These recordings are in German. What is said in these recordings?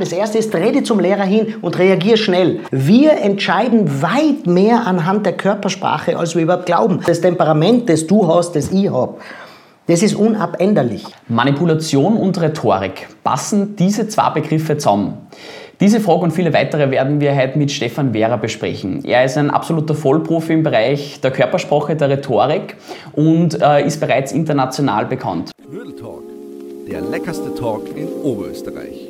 Das erste ist, rede zum Lehrer hin und reagier schnell. Wir entscheiden weit mehr anhand der Körpersprache, als wir überhaupt glauben. Das Temperament, das du hast, das ich habe. Das ist unabänderlich. Manipulation und Rhetorik. Passen diese zwei Begriffe zusammen? Diese Frage und viele weitere werden wir heute mit Stefan Wehrer besprechen. Er ist ein absoluter Vollprofi im Bereich der Körpersprache, der Rhetorik und äh, ist bereits international bekannt. Knödeltalk, der leckerste Talk in Oberösterreich.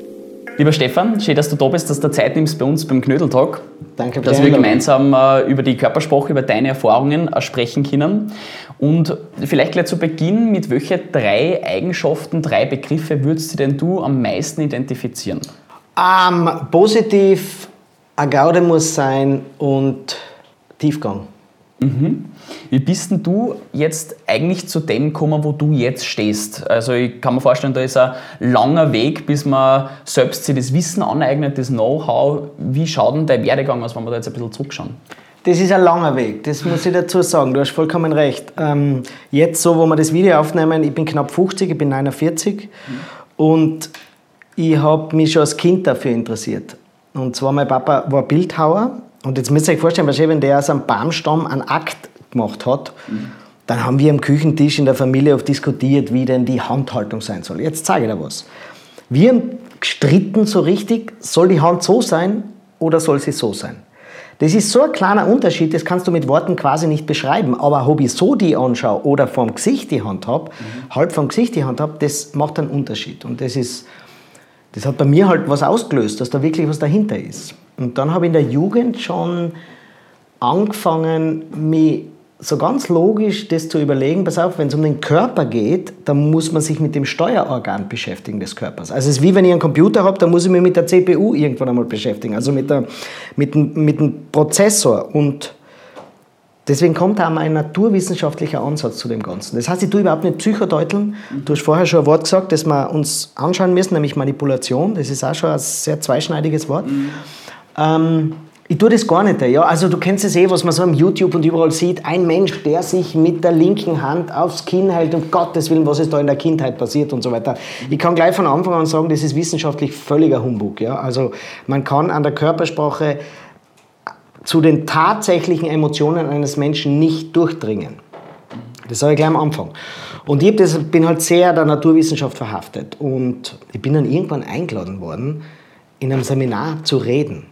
Lieber Stefan, schön, dass du da bist, dass du Zeit nimmst bei uns beim Knödeltalk. Danke, Dass wir gemeinsam äh, über die Körpersprache, über deine Erfahrungen äh, sprechen können. Und vielleicht gleich zu Beginn, mit welchen drei Eigenschaften, drei Begriffe würdest du denn du am meisten identifizieren? Ähm, positiv, eine Gaude muss sein und Tiefgang. Wie bist denn du jetzt eigentlich zu dem gekommen, wo du jetzt stehst? Also ich kann mir vorstellen, da ist ein langer Weg, bis man selbst sich das Wissen aneignet, das Know-how. Wie schaut denn dein Werdegang aus, wenn wir da jetzt ein bisschen zurückschauen? Das ist ein langer Weg, das muss ich dazu sagen. Du hast vollkommen recht. Ähm, jetzt, so, wo wir das Video aufnehmen, ich bin knapp 50, ich bin 49 und ich habe mich schon als Kind dafür interessiert. Und zwar, mein Papa war Bildhauer und jetzt müsst ihr euch vorstellen, wenn der aus einem Baumstamm einen Akt gemacht hat, dann haben wir am Küchentisch in der Familie oft diskutiert, wie denn die Handhaltung sein soll. Jetzt zeige ich dir was. Wir haben gestritten so richtig, soll die Hand so sein oder soll sie so sein? Das ist so ein kleiner Unterschied, das kannst du mit Worten quasi nicht beschreiben. Aber ob ich so die anschaue oder vom Gesicht die Hand habe, halb vom Gesicht die Hand habe, das macht einen Unterschied. Und das ist, das hat bei mir halt was ausgelöst, dass da wirklich was dahinter ist. Und dann habe ich in der Jugend schon angefangen, mich so ganz logisch das zu überlegen, pass auf, wenn es um den Körper geht, dann muss man sich mit dem Steuerorgan beschäftigen des Körpers. Also es ist wie wenn ich einen Computer habe, dann muss ich mich mit der CPU irgendwann einmal beschäftigen, also mit, der, mit, dem, mit dem Prozessor. Und deswegen kommt auch mein naturwissenschaftlicher Ansatz zu dem Ganzen. Das heißt, ich tue überhaupt nicht psychodeuteln. Du hast vorher schon ein Wort gesagt, das wir uns anschauen müssen, nämlich Manipulation. Das ist auch schon ein sehr zweischneidiges Wort. Ähm, ich tue das gar nicht. Ja. Also du kennst es eh, was man so am YouTube und überall sieht. Ein Mensch, der sich mit der linken Hand aufs Kinn hält, um Gottes Willen, was ist da in der Kindheit passiert und so weiter. Ich kann gleich von Anfang an sagen, das ist wissenschaftlich völliger Humbug. Ja. Also man kann an der Körpersprache zu den tatsächlichen Emotionen eines Menschen nicht durchdringen. Das sage ich gleich am Anfang. Und ich das, bin halt sehr der Naturwissenschaft verhaftet. Und ich bin dann irgendwann eingeladen worden, in einem Seminar zu reden.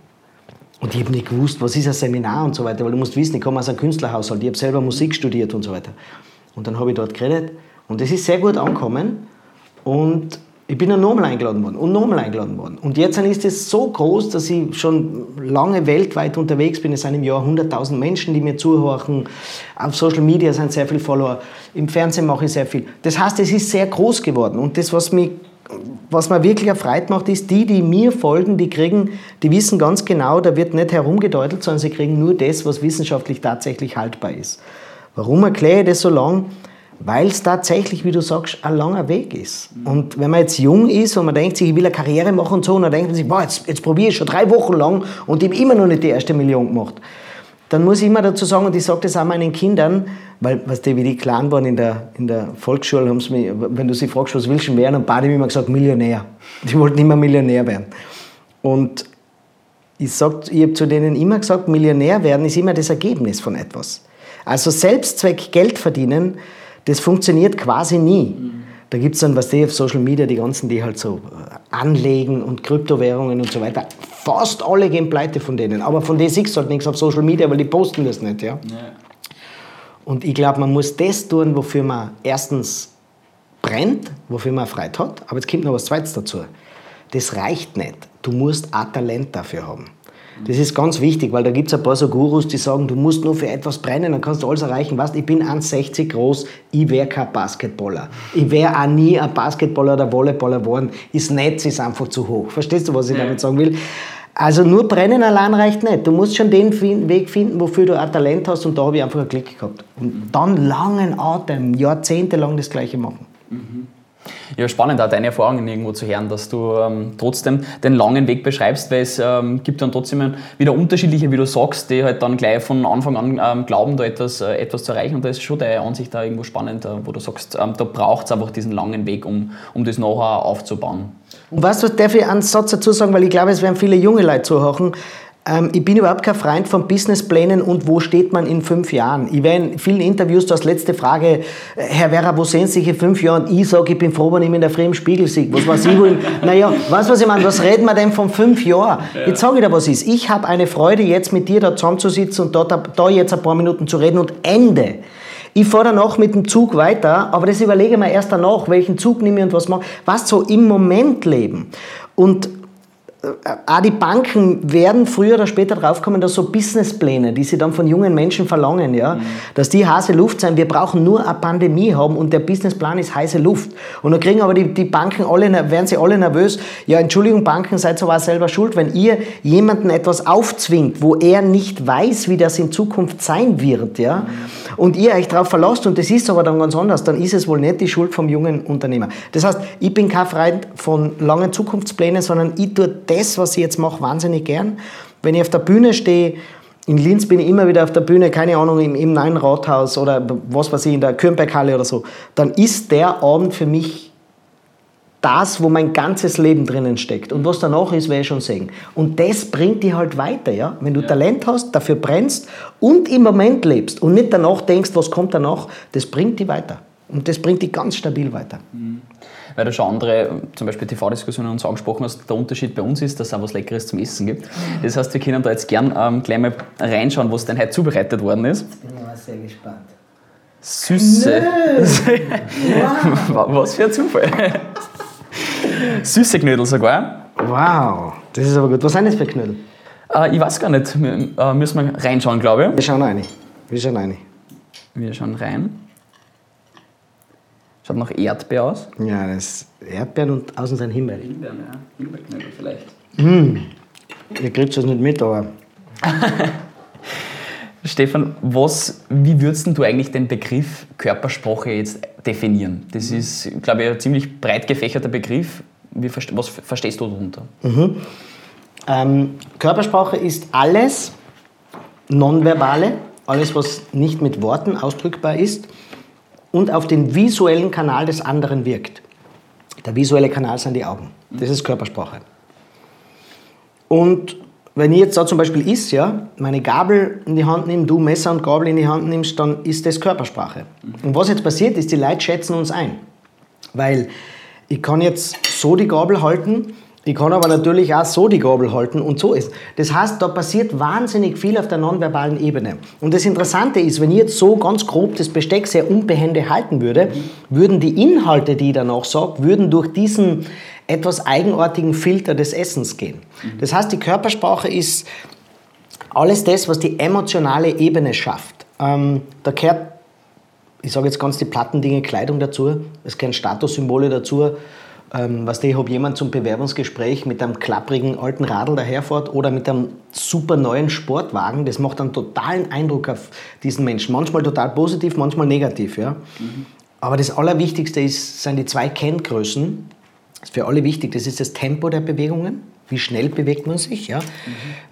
Und ich habe nicht gewusst, was ist ein Seminar und so weiter, weil du musst wissen, ich komme aus einem Künstlerhaushalt, ich habe selber Musik studiert und so weiter. Und dann habe ich dort geredet und es ist sehr gut angekommen und ich bin dann nochmal eingeladen worden und nochmal eingeladen worden. Und jetzt ist es so groß, dass ich schon lange weltweit unterwegs bin. Es sind im Jahr 100.000 Menschen, die mir zuhören. Auf Social Media sind sehr viele Follower. Im Fernsehen mache ich sehr viel. Das heißt, es ist sehr groß geworden. Und das, was mich was mir wirklich erfreut macht, ist, die, die mir folgen, die kriegen, die wissen ganz genau, da wird nicht herumgedeutelt, sondern sie kriegen nur das, was wissenschaftlich tatsächlich haltbar ist. Warum erkläre ich das so lang? Weil es tatsächlich, wie du sagst, ein langer Weg ist. Und wenn man jetzt jung ist und man denkt sich, ich will eine Karriere machen und so, und dann denkt man sich, boah, jetzt, jetzt probiere ich schon drei Wochen lang und ich habe immer noch nicht die erste Million gemacht dann muss ich immer dazu sagen, und ich sage das auch meinen Kindern, weil, weißt du, wie die klein waren in der, in der Volksschule, haben sie mich, wenn du sie fragst, was willst du werden, dann beide immer gesagt, Millionär. Die wollten immer Millionär werden. Und ich, ich habe zu denen immer gesagt, Millionär werden ist immer das Ergebnis von etwas. Also Selbstzweck Geld verdienen, das funktioniert quasi nie. Da gibt es dann, was die auf Social Media, die ganzen, die halt so anlegen und Kryptowährungen und so weiter. Fast alle gehen pleite von denen. Aber von denen siehst du halt nichts auf Social Media, weil die posten das nicht. Ja? ja. Und ich glaube, man muss das tun, wofür man erstens brennt, wofür man Freude hat. Aber jetzt kommt noch was Zweites dazu. Das reicht nicht. Du musst ein Talent dafür haben. Das ist ganz wichtig, weil da gibt es ein paar so Gurus, die sagen, du musst nur für etwas brennen, dann kannst du alles erreichen. Weißt, ich bin 1,60 groß, ich wäre kein Basketballer. Ich wäre auch nie ein Basketballer oder Volleyballer geworden. Das Netz ist einfach zu hoch. Verstehst du, was ich ja. damit sagen will? Also nur brennen allein reicht nicht. Du musst schon den Weg finden, wofür du ein Talent hast und da habe ich einfach einen Klick gehabt. Und dann langen Atem, jahrzehntelang das Gleiche machen. Mhm. Ja, spannend auch deine Erfahrungen irgendwo zu hören, dass du ähm, trotzdem den langen Weg beschreibst, weil es ähm, gibt dann trotzdem wieder unterschiedliche, wie du sagst, die halt dann gleich von Anfang an ähm, glauben, da etwas, äh, etwas zu erreichen. Und da ist schon deine Ansicht da irgendwo spannend, äh, wo du sagst, ähm, da braucht es einfach diesen langen Weg, um, um das nachher aufzubauen. Und weißt du, darf ich einen Satz dazu sagen, weil ich glaube, es werden viele junge Leute zuhören. Ähm, ich bin überhaupt kein Freund von Businessplänen und wo steht man in fünf Jahren. Ich werde in vielen Interviews, du hast letzte Frage, Herr Werra, wo sehen Sie sich in fünf Jahren? Ich sage, ich bin froh, wenn ich mich in der im Spiegel sehe. Was weiß ich wohl? naja, weißt du, was ich meine? Was reden wir denn von fünf Jahren? Ja. Jetzt sage ich dir, was ist. Ich habe eine Freude, jetzt mit dir da zusammenzusitzen und da, da jetzt ein paar Minuten zu reden und Ende. Ich fahre danach mit dem Zug weiter, aber das überlege ich mir erst danach, welchen Zug nehme ich und was mache. Was so im Moment leben. Und äh, auch die Banken werden früher oder später draufkommen, dass so Businesspläne, die sie dann von jungen Menschen verlangen, ja, mhm. dass die heiße Luft sein. Wir brauchen nur eine Pandemie haben und der Businessplan ist heiße Luft. Und dann kriegen aber die, die Banken alle, werden sie alle nervös. Ja, Entschuldigung, Banken, seid aber selber schuld, wenn ihr jemanden etwas aufzwingt, wo er nicht weiß, wie das in Zukunft sein wird, ja, mhm. und ihr euch darauf verlasst und das ist aber dann ganz anders, dann ist es wohl nicht die Schuld vom jungen Unternehmer. Das heißt, ich bin kein Freund von langen Zukunftsplänen, sondern ich tue das, was ich jetzt mache, wahnsinnig gern. Wenn ich auf der Bühne stehe, in Linz bin ich immer wieder auf der Bühne, keine Ahnung, im, im Neuen Rathaus oder was weiß ich, in der Kürnberghalle oder so, dann ist der Abend für mich das, wo mein ganzes Leben drinnen steckt. Und was danach ist, werde ich schon sehen. Und das bringt dich halt weiter, ja. Wenn du ja. Talent hast, dafür brennst und im Moment lebst und nicht danach denkst, was kommt danach, das bringt dich weiter. Und das bringt dich ganz stabil weiter. Mhm weil du schon andere, zum Beispiel TV-Diskussionen uns angesprochen hast, der Unterschied bei uns ist, dass es auch was Leckeres zum Essen gibt. Das heißt, wir können da jetzt gern ähm, gleich mal reinschauen, was denn heute zubereitet worden ist. Jetzt bin ich mal sehr gespannt. Süße. wow. was für ein Zufall. Süße Knödel sogar. Wow, das ist aber gut. Was sind das für Knödel? Äh, ich weiß gar nicht. Wir, äh, müssen wir reinschauen, glaube ich. Wir schauen rein. Wir schauen rein. Wir schauen rein. Schaut nach Erdbeer aus. Ja, das ist Erdbeeren und außen sein Himmel. Himbeeren, ja. Himbeerknödel vielleicht. Mm. Ihr kriegt es nicht mit, aber. Stefan, was, wie würdest du eigentlich den Begriff Körpersprache jetzt definieren? Das ist, glaube ich, ein ziemlich breit gefächerter Begriff. Wie, was verstehst du darunter? Mhm. Ähm, Körpersprache ist alles Nonverbale, alles, was nicht mit Worten ausdrückbar ist und auf den visuellen Kanal des anderen wirkt. Der visuelle Kanal sind die Augen. Das ist Körpersprache. Und wenn ich jetzt da zum Beispiel isst, ja, meine Gabel in die Hand nehme, du Messer und Gabel in die Hand nimmst, dann ist das Körpersprache. Und was jetzt passiert ist, die Leute schätzen uns ein. Weil ich kann jetzt so die Gabel halten ich kann aber natürlich auch so die Gabel halten und so ist. Das heißt, da passiert wahnsinnig viel auf der nonverbalen Ebene. Und das Interessante ist, wenn ich jetzt so ganz grob das Besteck sehr unbehende halten würde, würden die Inhalte, die ich danach sage, würden durch diesen etwas eigenartigen Filter des Essens gehen. Das heißt, die Körpersprache ist alles das, was die emotionale Ebene schafft. Ähm, da gehört, ich sage jetzt ganz die platten Dinge, Kleidung dazu, es gehören Statussymbole dazu, ähm, was ich habe jemand zum Bewerbungsgespräch mit einem klapprigen alten Radl daherfährt oder mit einem super neuen Sportwagen, das macht einen totalen Eindruck auf diesen Menschen. Manchmal total positiv, manchmal negativ. Ja? Mhm. Aber das Allerwichtigste ist, sind die zwei Kenngrößen. Das ist für alle wichtig. Das ist das Tempo der Bewegungen. Wie schnell bewegt man sich? Ja? Mhm.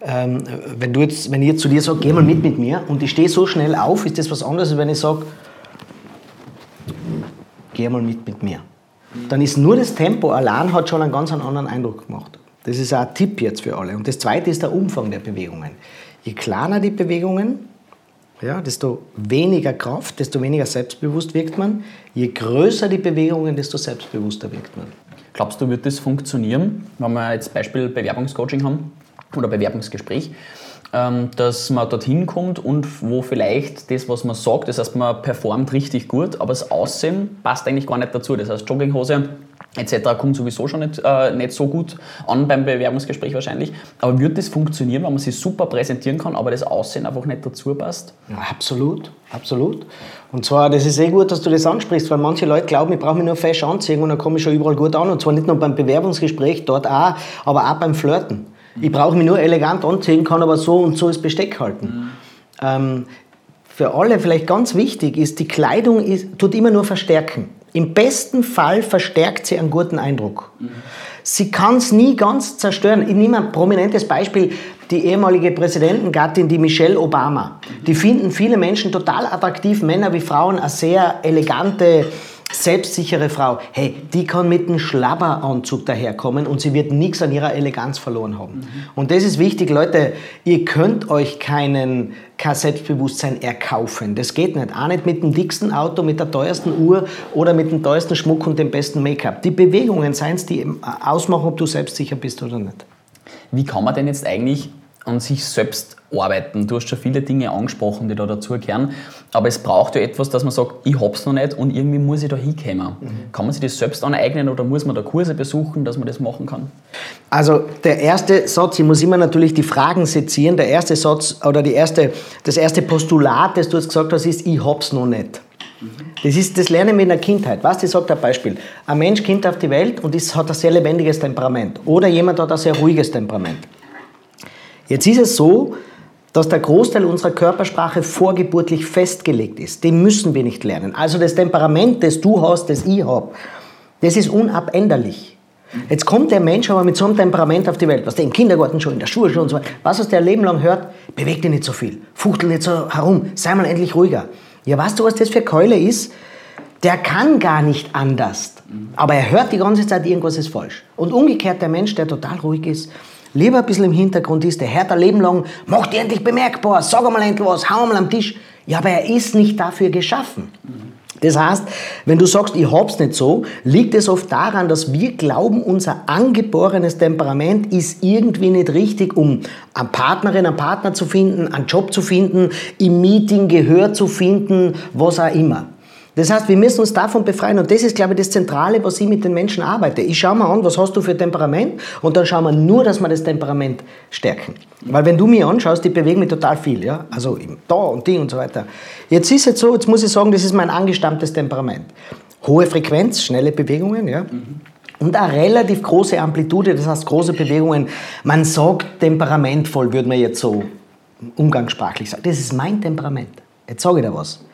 Ähm, wenn, du jetzt, wenn ich jetzt zu dir sage, geh mal mit mit mir und ich stehe so schnell auf, ist das was anderes, als wenn ich sage, geh mal mit mit mir dann ist nur das Tempo allein hat schon einen ganz anderen Eindruck gemacht. Das ist auch ein Tipp jetzt für alle. Und das zweite ist der Umfang der Bewegungen. Je kleiner die Bewegungen, ja, desto weniger Kraft, desto weniger selbstbewusst wirkt man. Je größer die Bewegungen, desto selbstbewusster wirkt man. Glaubst du, wird das funktionieren, wenn wir jetzt Beispiel Bewerbungscoaching haben oder Bewerbungsgespräch? Ähm, dass man dorthin kommt und wo vielleicht das, was man sagt, das heißt, man performt richtig gut, aber das Aussehen passt eigentlich gar nicht dazu. Das heißt, Jogginghose etc. kommt sowieso schon nicht, äh, nicht so gut an beim Bewerbungsgespräch wahrscheinlich. Aber wird das funktionieren, wenn man sich super präsentieren kann, aber das Aussehen einfach nicht dazu passt? Ja, absolut, absolut. Und zwar, das ist eh gut, dass du das ansprichst, weil manche Leute glauben, ich brauche mich nur fesch anziehen und dann komme ich schon überall gut an. Und zwar nicht nur beim Bewerbungsgespräch, dort auch, aber auch beim Flirten. Ich brauche mich nur elegant anziehen, kann aber so und so das Besteck halten. Mhm. Ähm, für alle vielleicht ganz wichtig ist, die Kleidung ist, tut immer nur verstärken. Im besten Fall verstärkt sie einen guten Eindruck. Sie kann es nie ganz zerstören. Ich nehme ein prominentes Beispiel, die ehemalige Präsidentengattin, die Michelle Obama. Die finden viele Menschen total attraktiv, Männer wie Frauen, eine sehr elegante, selbstsichere Frau, hey, die kann mit einem Schlabberanzug daherkommen und sie wird nichts an ihrer Eleganz verloren haben. Mhm. Und das ist wichtig, Leute, ihr könnt euch keinen, kein Selbstbewusstsein erkaufen. Das geht nicht. Auch nicht mit dem dicksten Auto, mit der teuersten Uhr oder mit dem teuersten Schmuck und dem besten Make-up. Die Bewegungen seien es, die ausmachen, ob du selbstsicher bist oder nicht. Wie kann man denn jetzt eigentlich an sich selbst arbeiten. Du hast schon viele Dinge angesprochen, die da dazugehören. Aber es braucht ja etwas, dass man sagt, ich hab's noch nicht und irgendwie muss ich da hinkommen. Mhm. Kann man sich das selbst aneignen oder muss man da Kurse besuchen, dass man das machen kann? Also der erste Satz, ich muss immer natürlich die Fragen sezieren. Der erste Satz oder die erste, das erste Postulat, das du jetzt gesagt hast, ist, ich hab's noch nicht. Das, ist, das lernen wir in der Kindheit. Was? Ich sage ein Beispiel. Ein Mensch kommt auf die Welt und ist, hat ein sehr lebendiges Temperament. Oder jemand hat ein sehr ruhiges Temperament. Jetzt ist es so, dass der Großteil unserer Körpersprache vorgeburtlich festgelegt ist. Den müssen wir nicht lernen. Also das Temperament, das du hast, das ich habe, das ist unabänderlich. Jetzt kommt der Mensch aber mit so einem Temperament auf die Welt, was der im Kindergarten schon, in der Schule schon und so weiter, was aus der Leben lang hört, beweg dich nicht so viel, fuchtel nicht so herum, sei mal endlich ruhiger. Ja, weißt du, was das für Keule ist? Der kann gar nicht anders. Aber er hört die ganze Zeit, irgendwas ist falsch. Und umgekehrt der Mensch, der total ruhig ist, lieber ein bisschen im Hintergrund ist, der hört ein Leben lang, mach dich endlich bemerkbar, sag mal endlich was, hau mal am Tisch. Ja, aber er ist nicht dafür geschaffen. Das heißt, wenn du sagst, ich hab's nicht so, liegt es oft daran, dass wir glauben, unser angeborenes Temperament ist irgendwie nicht richtig, um eine Partnerin, einen Partner zu finden, einen Job zu finden, im Meeting Gehör zu finden, was auch immer. Das heißt, wir müssen uns davon befreien. Und das ist, glaube ich, das Zentrale, was ich mit den Menschen arbeite. Ich schaue mal an, was hast du für Temperament? Und dann schauen wir nur, dass wir das Temperament stärken. Weil wenn du mir anschaust, die bewegen mich total viel. Ja? Also da und die und so weiter. Jetzt ist es so, jetzt muss ich sagen, das ist mein angestammtes Temperament. Hohe Frequenz, schnelle Bewegungen, ja. Mhm. Und eine relativ große Amplitude, das heißt große Bewegungen. Man sagt temperamentvoll, würde man jetzt so umgangssprachlich sagen. Das ist mein Temperament. Jetzt sage ich dir was.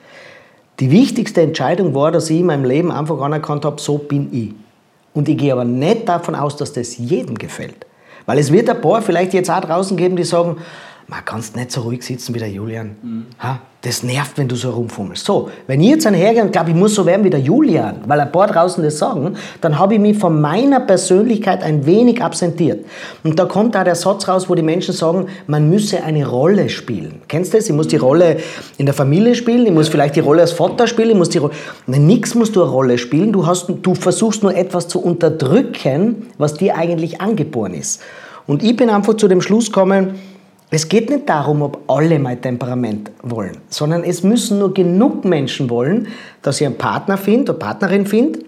Die wichtigste Entscheidung war, dass ich in meinem Leben einfach anerkannt habe, so bin ich. Und ich gehe aber nicht davon aus, dass das jedem gefällt. Weil es wird ein paar vielleicht jetzt auch draußen geben, die sagen, man kannst nicht so ruhig sitzen wie der Julian. Mhm. Ha? Das nervt, wenn du so rumfummelst. So, wenn ich jetzt einhergehe und glaube, ich muss so werden wie der Julian, weil ein paar draußen das sagen, dann habe ich mich von meiner Persönlichkeit ein wenig absentiert. Und da kommt da der Satz raus, wo die Menschen sagen, man müsse eine Rolle spielen. Kennst du das? Ich muss die Rolle in der Familie spielen, ich muss vielleicht die Rolle als Vater spielen, ich muss die Rolle... Nein, nix musst du eine Rolle spielen, du, hast, du versuchst nur etwas zu unterdrücken, was dir eigentlich angeboren ist. Und ich bin einfach zu dem Schluss gekommen, es geht nicht darum, ob alle mein Temperament wollen, sondern es müssen nur genug Menschen wollen, dass ich einen Partner finde, eine Partnerin finde,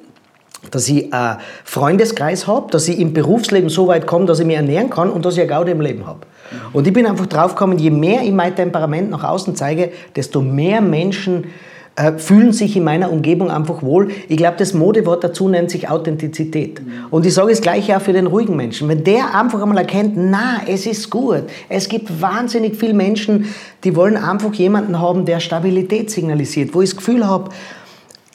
dass ich einen Freundeskreis habe, dass ich im Berufsleben so weit komme, dass ich mich ernähren kann und dass ich eine Gaude im Leben habe. Und ich bin einfach drauf gekommen, je mehr ich mein Temperament nach außen zeige, desto mehr Menschen äh, fühlen sich in meiner Umgebung einfach wohl. Ich glaube, das Modewort dazu nennt sich Authentizität. Und ich sage es gleich auch für den ruhigen Menschen. Wenn der einfach einmal erkennt, na, es ist gut. Es gibt wahnsinnig viele Menschen, die wollen einfach jemanden haben, der Stabilität signalisiert, wo ich das Gefühl habe,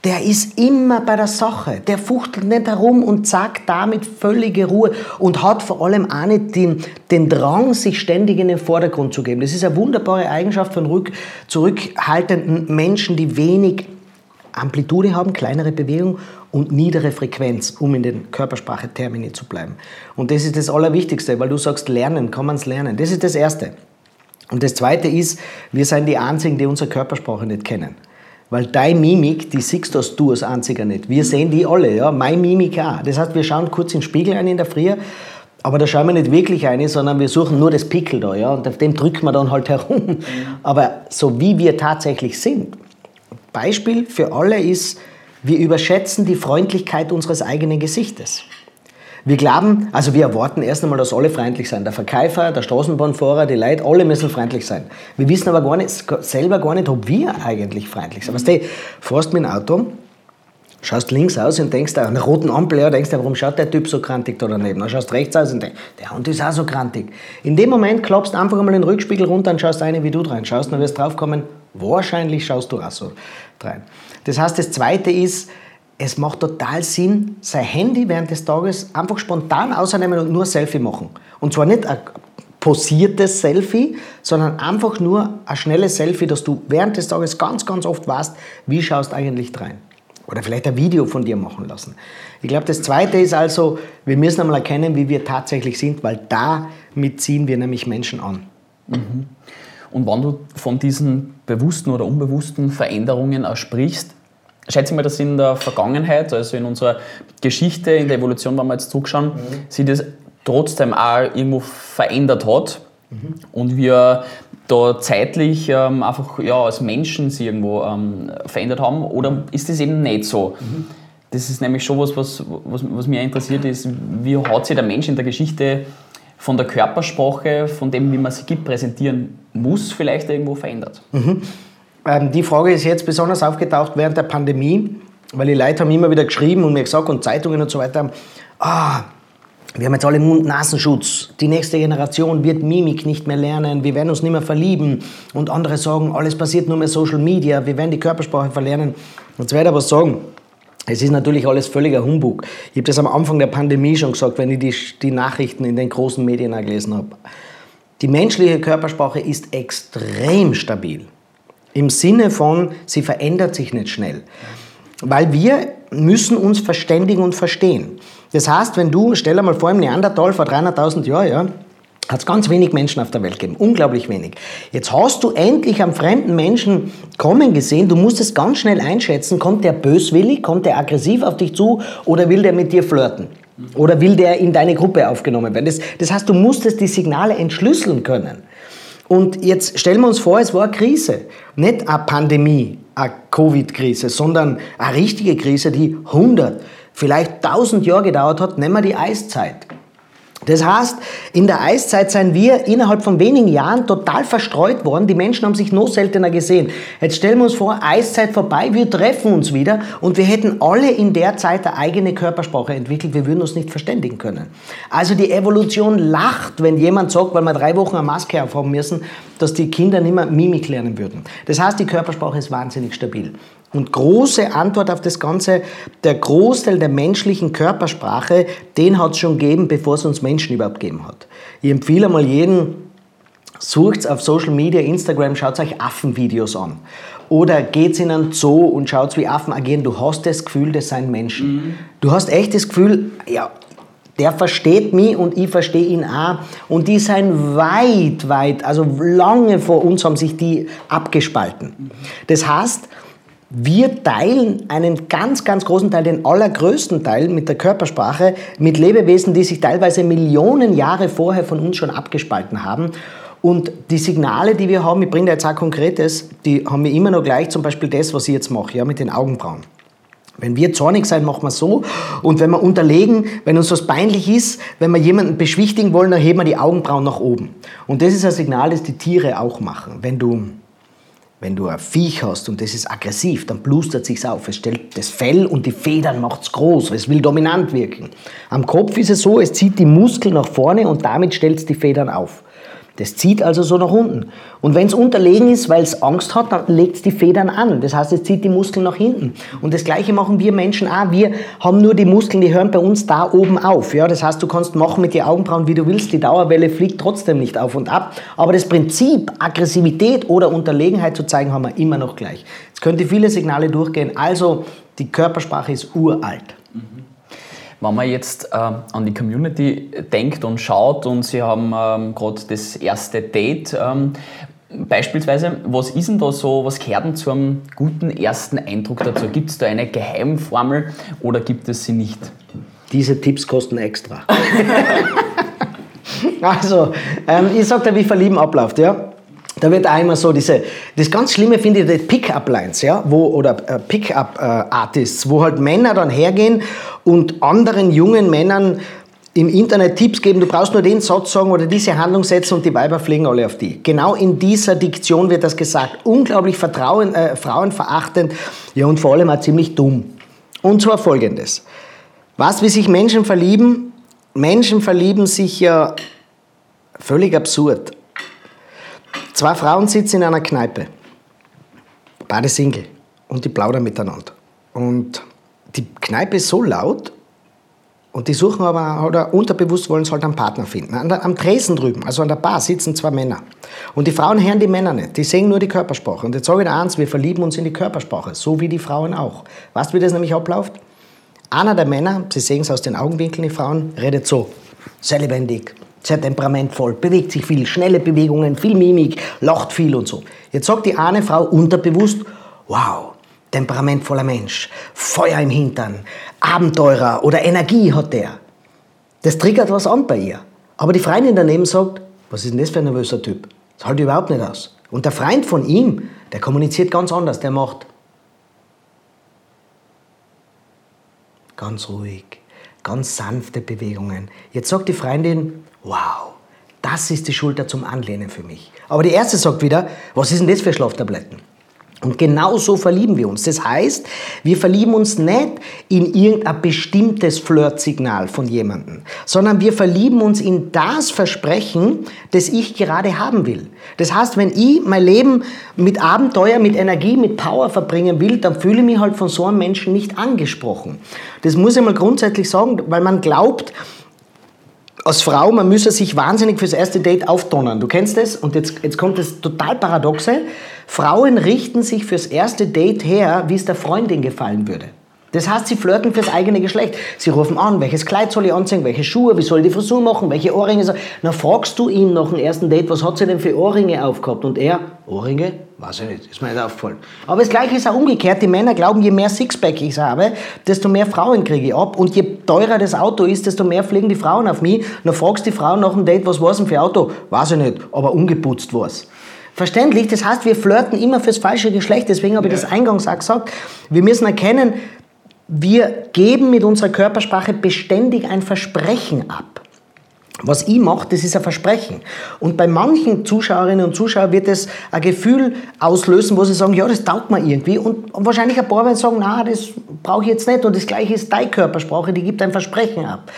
der ist immer bei der Sache. Der fuchtelt nicht herum und sagt damit völlige Ruhe und hat vor allem auch nicht den, den Drang, sich ständig in den Vordergrund zu geben. Das ist eine wunderbare Eigenschaft von rück, zurückhaltenden Menschen, die wenig Amplitude haben, kleinere Bewegung und niedere Frequenz, um in den Körpersprache-Termini zu bleiben. Und das ist das Allerwichtigste, weil du sagst, lernen, kann man es lernen. Das ist das Erste. Und das Zweite ist, wir sind die Einzigen, die unsere Körpersprache nicht kennen. Weil deine Mimik, die siehst du als einziger nicht. Wir sehen die alle, ja. Meine Mimik auch. Das heißt, wir schauen kurz in den Spiegel ein in der Früh, aber da schauen wir nicht wirklich ein, sondern wir suchen nur das Pickel da, ja. Und auf dem drücken wir dann halt herum. Aber so wie wir tatsächlich sind. Beispiel für alle ist, wir überschätzen die Freundlichkeit unseres eigenen Gesichtes. Wir glauben, also wir erwarten erst einmal, dass alle freundlich sind. Der Verkäufer, der Straßenbahnfahrer, die Leute, alle müssen freundlich sein. Wir wissen aber gar nicht, selber gar nicht, ob wir eigentlich freundlich sind. Weißt du, fährst mit dem Auto, schaust links aus und denkst, an der roten Ampel, ja, denkst warum schaut der Typ so krantig da daneben? Dann schaust rechts aus und denkst, der Hund ist auch so krantig. In dem Moment klappst einfach einmal den Rückspiegel runter und schaust eine, wie du rein schaust, dann wirst du draufkommen, wahrscheinlich schaust du auch so rein. Das heißt, das Zweite ist, es macht total Sinn, sein Handy während des Tages einfach spontan ausnehmen und nur Selfie machen. Und zwar nicht ein posiertes Selfie, sondern einfach nur ein schnelles Selfie, dass du während des Tages ganz, ganz oft weißt, wie schaust eigentlich rein. Oder vielleicht ein Video von dir machen lassen. Ich glaube, das Zweite ist also, wir müssen einmal erkennen, wie wir tatsächlich sind, weil damit ziehen wir nämlich Menschen an. Mhm. Und wenn du von diesen bewussten oder unbewussten Veränderungen auch sprichst, schätze mal, dass in der Vergangenheit, also in unserer Geschichte, in der Evolution, wenn wir jetzt zurückschauen, mhm. sich das trotzdem auch irgendwo verändert hat mhm. und wir da zeitlich ähm, einfach ja, als Menschen sie irgendwo ähm, verändert haben oder ist das eben nicht so? Mhm. Das ist nämlich schon was, was, was, was mich interessiert ist, wie hat sich der Mensch in der Geschichte von der Körpersprache, von dem, wie man sie gibt, präsentieren muss, vielleicht irgendwo verändert? Ähm, die Frage ist jetzt besonders aufgetaucht während der Pandemie, weil die Leute haben immer wieder geschrieben und mir gesagt und Zeitungen und so weiter ah, wir haben jetzt alle Mund-Nasenschutz. Die nächste Generation wird Mimik nicht mehr lernen. Wir werden uns nicht mehr verlieben. Und andere sagen, alles passiert nur mehr Social Media. Wir werden die Körpersprache verlernen. Jetzt werde ich aber sagen, es ist natürlich alles völliger Humbug. Ich habe das am Anfang der Pandemie schon gesagt, wenn ich die, die Nachrichten in den großen Medien gelesen habe. Die menschliche Körpersprache ist extrem stabil. Im Sinne von, sie verändert sich nicht schnell. Weil wir müssen uns verständigen und verstehen. Das heißt, wenn du, stell dir mal vor, im Neandertal vor 300.000 Jahren, ja, hat es ganz wenig Menschen auf der Welt gegeben, unglaublich wenig. Jetzt hast du endlich am fremden Menschen kommen gesehen, du musst es ganz schnell einschätzen, kommt der böswillig, kommt der aggressiv auf dich zu oder will der mit dir flirten? Oder will der in deine Gruppe aufgenommen werden? Das, das heißt, du musstest die Signale entschlüsseln können. Und jetzt stellen wir uns vor, es war eine Krise. Nicht eine Pandemie, eine Covid-Krise, sondern eine richtige Krise, die 100, vielleicht 1000 Jahre gedauert hat, nehmen wir die Eiszeit. Das heißt, in der Eiszeit sind wir innerhalb von wenigen Jahren total verstreut worden. Die Menschen haben sich noch seltener gesehen. Jetzt stellen wir uns vor, Eiszeit vorbei, wir treffen uns wieder und wir hätten alle in der Zeit eine eigene Körpersprache entwickelt. Wir würden uns nicht verständigen können. Also die Evolution lacht, wenn jemand sagt, weil wir drei Wochen eine Maske aufhaben müssen, dass die Kinder nicht mehr Mimik lernen würden. Das heißt, die Körpersprache ist wahnsinnig stabil. Und große Antwort auf das Ganze, der Großteil der menschlichen Körpersprache, den hat es schon gegeben, bevor es uns Menschen überhaupt gegeben hat. Ich empfehle mal jeden, sucht auf Social Media, Instagram, schaut euch Affenvideos an. Oder geht in einen Zoo und schaut, wie Affen agieren. Du hast das Gefühl, das sind Menschen. Mhm. Du hast echt das Gefühl, ja, der versteht mich und ich verstehe ihn auch. Und die sind weit, weit, also lange vor uns haben sich die abgespalten. Mhm. Das heißt, wir teilen einen ganz, ganz großen Teil, den allergrößten Teil mit der Körpersprache, mit Lebewesen, die sich teilweise Millionen Jahre vorher von uns schon abgespalten haben. Und die Signale, die wir haben, ich bringe da jetzt auch Konkretes, die haben wir immer noch gleich, zum Beispiel das, was ich jetzt mache, ja, mit den Augenbrauen. Wenn wir zornig sein, machen wir so. Und wenn wir unterlegen, wenn uns was peinlich ist, wenn wir jemanden beschwichtigen wollen, dann heben wir die Augenbrauen nach oben. Und das ist ein Signal, das die Tiere auch machen. Wenn du wenn du ein Viech hast und das ist aggressiv, dann blustert sich's auf. Es stellt das Fell und die Federn macht's groß. Es will dominant wirken. Am Kopf ist es so, es zieht die Muskeln nach vorne und damit stellt es die Federn auf. Das zieht also so nach unten. Und wenn es unterlegen ist, weil es Angst hat, dann legt es die Federn an. Das heißt, es zieht die Muskeln nach hinten. Und das Gleiche machen wir Menschen auch. Wir haben nur die Muskeln, die hören bei uns da oben auf. Ja, das heißt, du kannst machen mit den Augenbrauen, wie du willst. Die Dauerwelle fliegt trotzdem nicht auf und ab. Aber das Prinzip, Aggressivität oder Unterlegenheit zu zeigen, haben wir immer noch gleich. Jetzt könnte viele Signale durchgehen. Also, die Körpersprache ist uralt. Mhm. Wenn man jetzt äh, an die Community denkt und schaut und Sie haben ähm, gerade das erste Date, ähm, Beispielsweise, was ist denn da so, was gehört denn zu einem guten ersten Eindruck dazu? Gibt es da eine Geheimformel oder gibt es sie nicht? Diese Tipps kosten extra. also, ähm, ich sag dir, wie Verlieben abläuft, ja? Da wird einmal so diese, das ganz Schlimme finde ich, die Pick-up-Lines, ja, wo, oder äh, Pick-up-Artists, wo halt Männer dann hergehen und anderen jungen Männern im Internet Tipps geben, du brauchst nur den Satz sagen oder diese Handlung setzen und die Weiber fliegen alle auf die. Genau in dieser Diktion wird das gesagt. Unglaublich vertrauen, äh, frauenverachtend, ja und vor allem auch ziemlich dumm. Und zwar folgendes. Was, wie sich Menschen verlieben? Menschen verlieben sich ja völlig absurd. Zwei Frauen sitzen in einer Kneipe. Beide Single. Und die plaudern miteinander. Und die Kneipe ist so laut und die suchen aber, oder unterbewusst wollen sie halt einen Partner finden. An der, am Tresen drüben, also an der Bar, sitzen zwei Männer. Und die Frauen hören die Männer nicht, die sehen nur die Körpersprache. Und jetzt sage ich dir eins, wir verlieben uns in die Körpersprache, so wie die Frauen auch. Weißt du, wie das nämlich abläuft? Einer der Männer, Sie sehen es aus den Augenwinkeln, die Frauen, redet so, sehr lebendig, sehr temperamentvoll, bewegt sich viel, schnelle Bewegungen, viel Mimik, lacht viel und so. Jetzt sagt die eine Frau unterbewusst, wow, temperamentvoller Mensch, Feuer im Hintern, Abenteurer oder Energie hat der. Das triggert was an bei ihr. Aber die Freundin daneben sagt, was ist denn das für ein nervöser Typ? Das ich überhaupt nicht aus. Und der Freund von ihm, der kommuniziert ganz anders, der macht ganz ruhig, ganz sanfte Bewegungen. Jetzt sagt die Freundin, wow, das ist die Schulter zum Anlehnen für mich. Aber die erste sagt wieder, was ist denn das für Schlaftabletten? Und genau so verlieben wir uns. Das heißt, wir verlieben uns nicht in irgendein bestimmtes Flirtsignal von jemandem, sondern wir verlieben uns in das Versprechen, das ich gerade haben will. Das heißt, wenn ich mein Leben mit Abenteuer, mit Energie, mit Power verbringen will, dann fühle ich mich halt von so einem Menschen nicht angesprochen. Das muss ich mal grundsätzlich sagen, weil man glaubt, als Frau, man müsse sich wahnsinnig fürs erste Date aufdonnern. Du kennst das? Und jetzt, jetzt kommt das total Paradoxe. Frauen richten sich fürs erste Date her, wie es der Freundin gefallen würde. Das heißt, sie flirten fürs eigene Geschlecht. Sie rufen an, welches Kleid soll ich anziehen, welche Schuhe, wie soll ich die Frisur machen, welche Ohrringe. soll Dann fragst du ihn nach dem ersten Date, was hat sie denn für Ohrringe aufgehabt? Und er, Ohrringe? Weiß ich nicht, ist mir nicht aufgefallen. Aber das Gleiche ist auch umgekehrt. Die Männer glauben, je mehr Sixpack ich habe, desto mehr Frauen kriege ich ab. Und je teurer das Auto ist, desto mehr fliegen die Frauen auf mich. Dann fragst du die Frau nach dem Date, was war es denn für ein Auto? Weiß ich nicht, aber ungeputzt war es. Verständlich? Das heißt, wir flirten immer fürs falsche Geschlecht. Deswegen habe ich das eingangs auch gesagt. Wir müssen erkennen, wir geben mit unserer Körpersprache beständig ein Versprechen ab. Was ich mache, das ist ein Versprechen. Und bei manchen Zuschauerinnen und Zuschauern wird es ein Gefühl auslösen, wo sie sagen, ja, das taugt mir irgendwie. Und wahrscheinlich ein paar werden sagen, na, das brauche ich jetzt nicht. Und das Gleiche ist deine Körpersprache, die gibt ein Versprechen ab.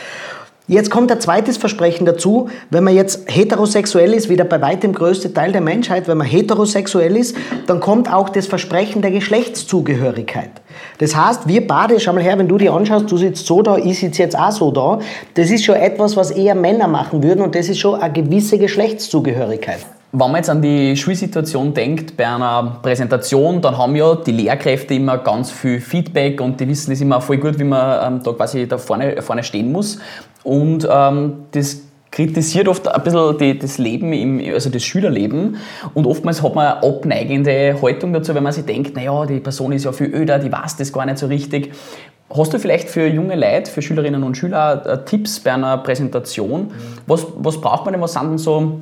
Jetzt kommt ein zweites Versprechen dazu. Wenn man jetzt heterosexuell ist, wie der bei weitem größte Teil der Menschheit, wenn man heterosexuell ist, dann kommt auch das Versprechen der Geschlechtszugehörigkeit. Das heißt, wir beide, schau mal her, wenn du dir anschaust, du sitzt so da, ich sitze jetzt auch so da, das ist schon etwas, was eher Männer machen würden und das ist schon eine gewisse Geschlechtszugehörigkeit. Wenn man jetzt an die Schulsituation denkt, bei einer Präsentation, dann haben ja die Lehrkräfte immer ganz viel Feedback und die wissen es immer voll gut, wie man ähm, da quasi da vorne, vorne stehen muss. Und ähm, das kritisiert oft ein bisschen die, das Leben, im, also das Schülerleben und oftmals hat man eine abneigende Haltung dazu, wenn man sich denkt, naja, die Person ist ja viel öder, die weiß das gar nicht so richtig. Hast du vielleicht für junge Leute, für Schülerinnen und Schüler äh, Tipps bei einer Präsentation? Mhm. Was, was braucht man denn, was sind denn so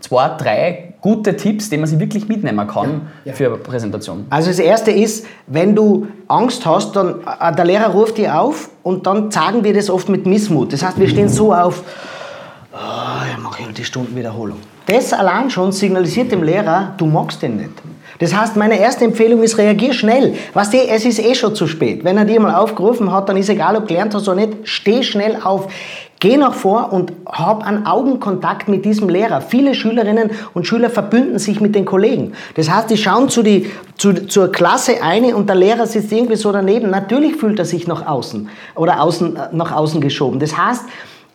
zwei, drei gute Tipps, die man sich wirklich mitnehmen kann ja, ja. für eine Präsentation? Also das erste ist, wenn du Angst hast, dann äh, der Lehrer ruft dich auf und dann zeigen wir das oft mit Missmut. Das heißt, wir stehen so auf, oh, ich mache halt die Stundenwiederholung. Das allein schon signalisiert dem Lehrer, du magst den nicht. Das heißt, meine erste Empfehlung ist, reagier schnell. Weißt du, es ist eh schon zu spät. Wenn er dir mal aufgerufen hat, dann ist egal, ob du gelernt hast oder nicht, steh schnell auf. Geh nach vor und hab einen Augenkontakt mit diesem Lehrer. Viele Schülerinnen und Schüler verbünden sich mit den Kollegen. Das heißt, die schauen zu die, zu, zur Klasse eine und der Lehrer sitzt irgendwie so daneben. Natürlich fühlt er sich nach außen oder außen, nach außen geschoben. Das heißt,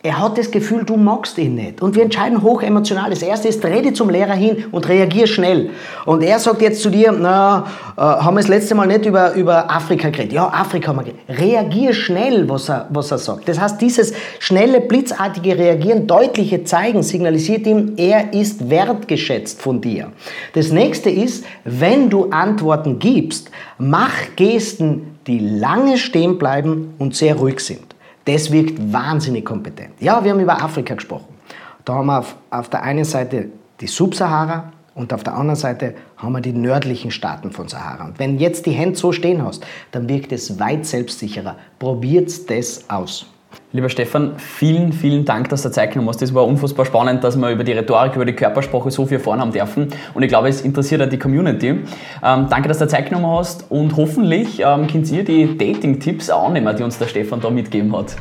er hat das Gefühl, du magst ihn nicht. Und wir entscheiden hoch emotional. Das erste ist, rede zum Lehrer hin und reagier schnell. Und er sagt jetzt zu dir, na, äh, haben wir das letzte Mal nicht über, über Afrika geredet. Ja, Afrika haben wir geredet. Reagier schnell, was er, was er sagt. Das heißt, dieses schnelle, blitzartige Reagieren, deutliche Zeigen, signalisiert ihm, er ist wertgeschätzt von dir. Das nächste ist, wenn du Antworten gibst, mach Gesten, die lange stehen bleiben und sehr ruhig sind. Das wirkt wahnsinnig kompetent. Ja, wir haben über Afrika gesprochen. Da haben wir auf, auf der einen Seite die Subsahara und auf der anderen Seite haben wir die nördlichen Staaten von Sahara. Und wenn jetzt die Hände so stehen hast, dann wirkt es weit selbstsicherer. Probiert das aus. Lieber Stefan, vielen, vielen Dank, dass du Zeit genommen hast. Das war unfassbar spannend, dass wir über die Rhetorik, über die Körpersprache so viel erfahren haben dürfen. Und ich glaube, es interessiert auch die Community. Ähm, danke, dass du Zeit genommen hast und hoffentlich ähm, könnt ihr die Dating-Tipps auch annehmen, die uns der Stefan da mitgegeben hat.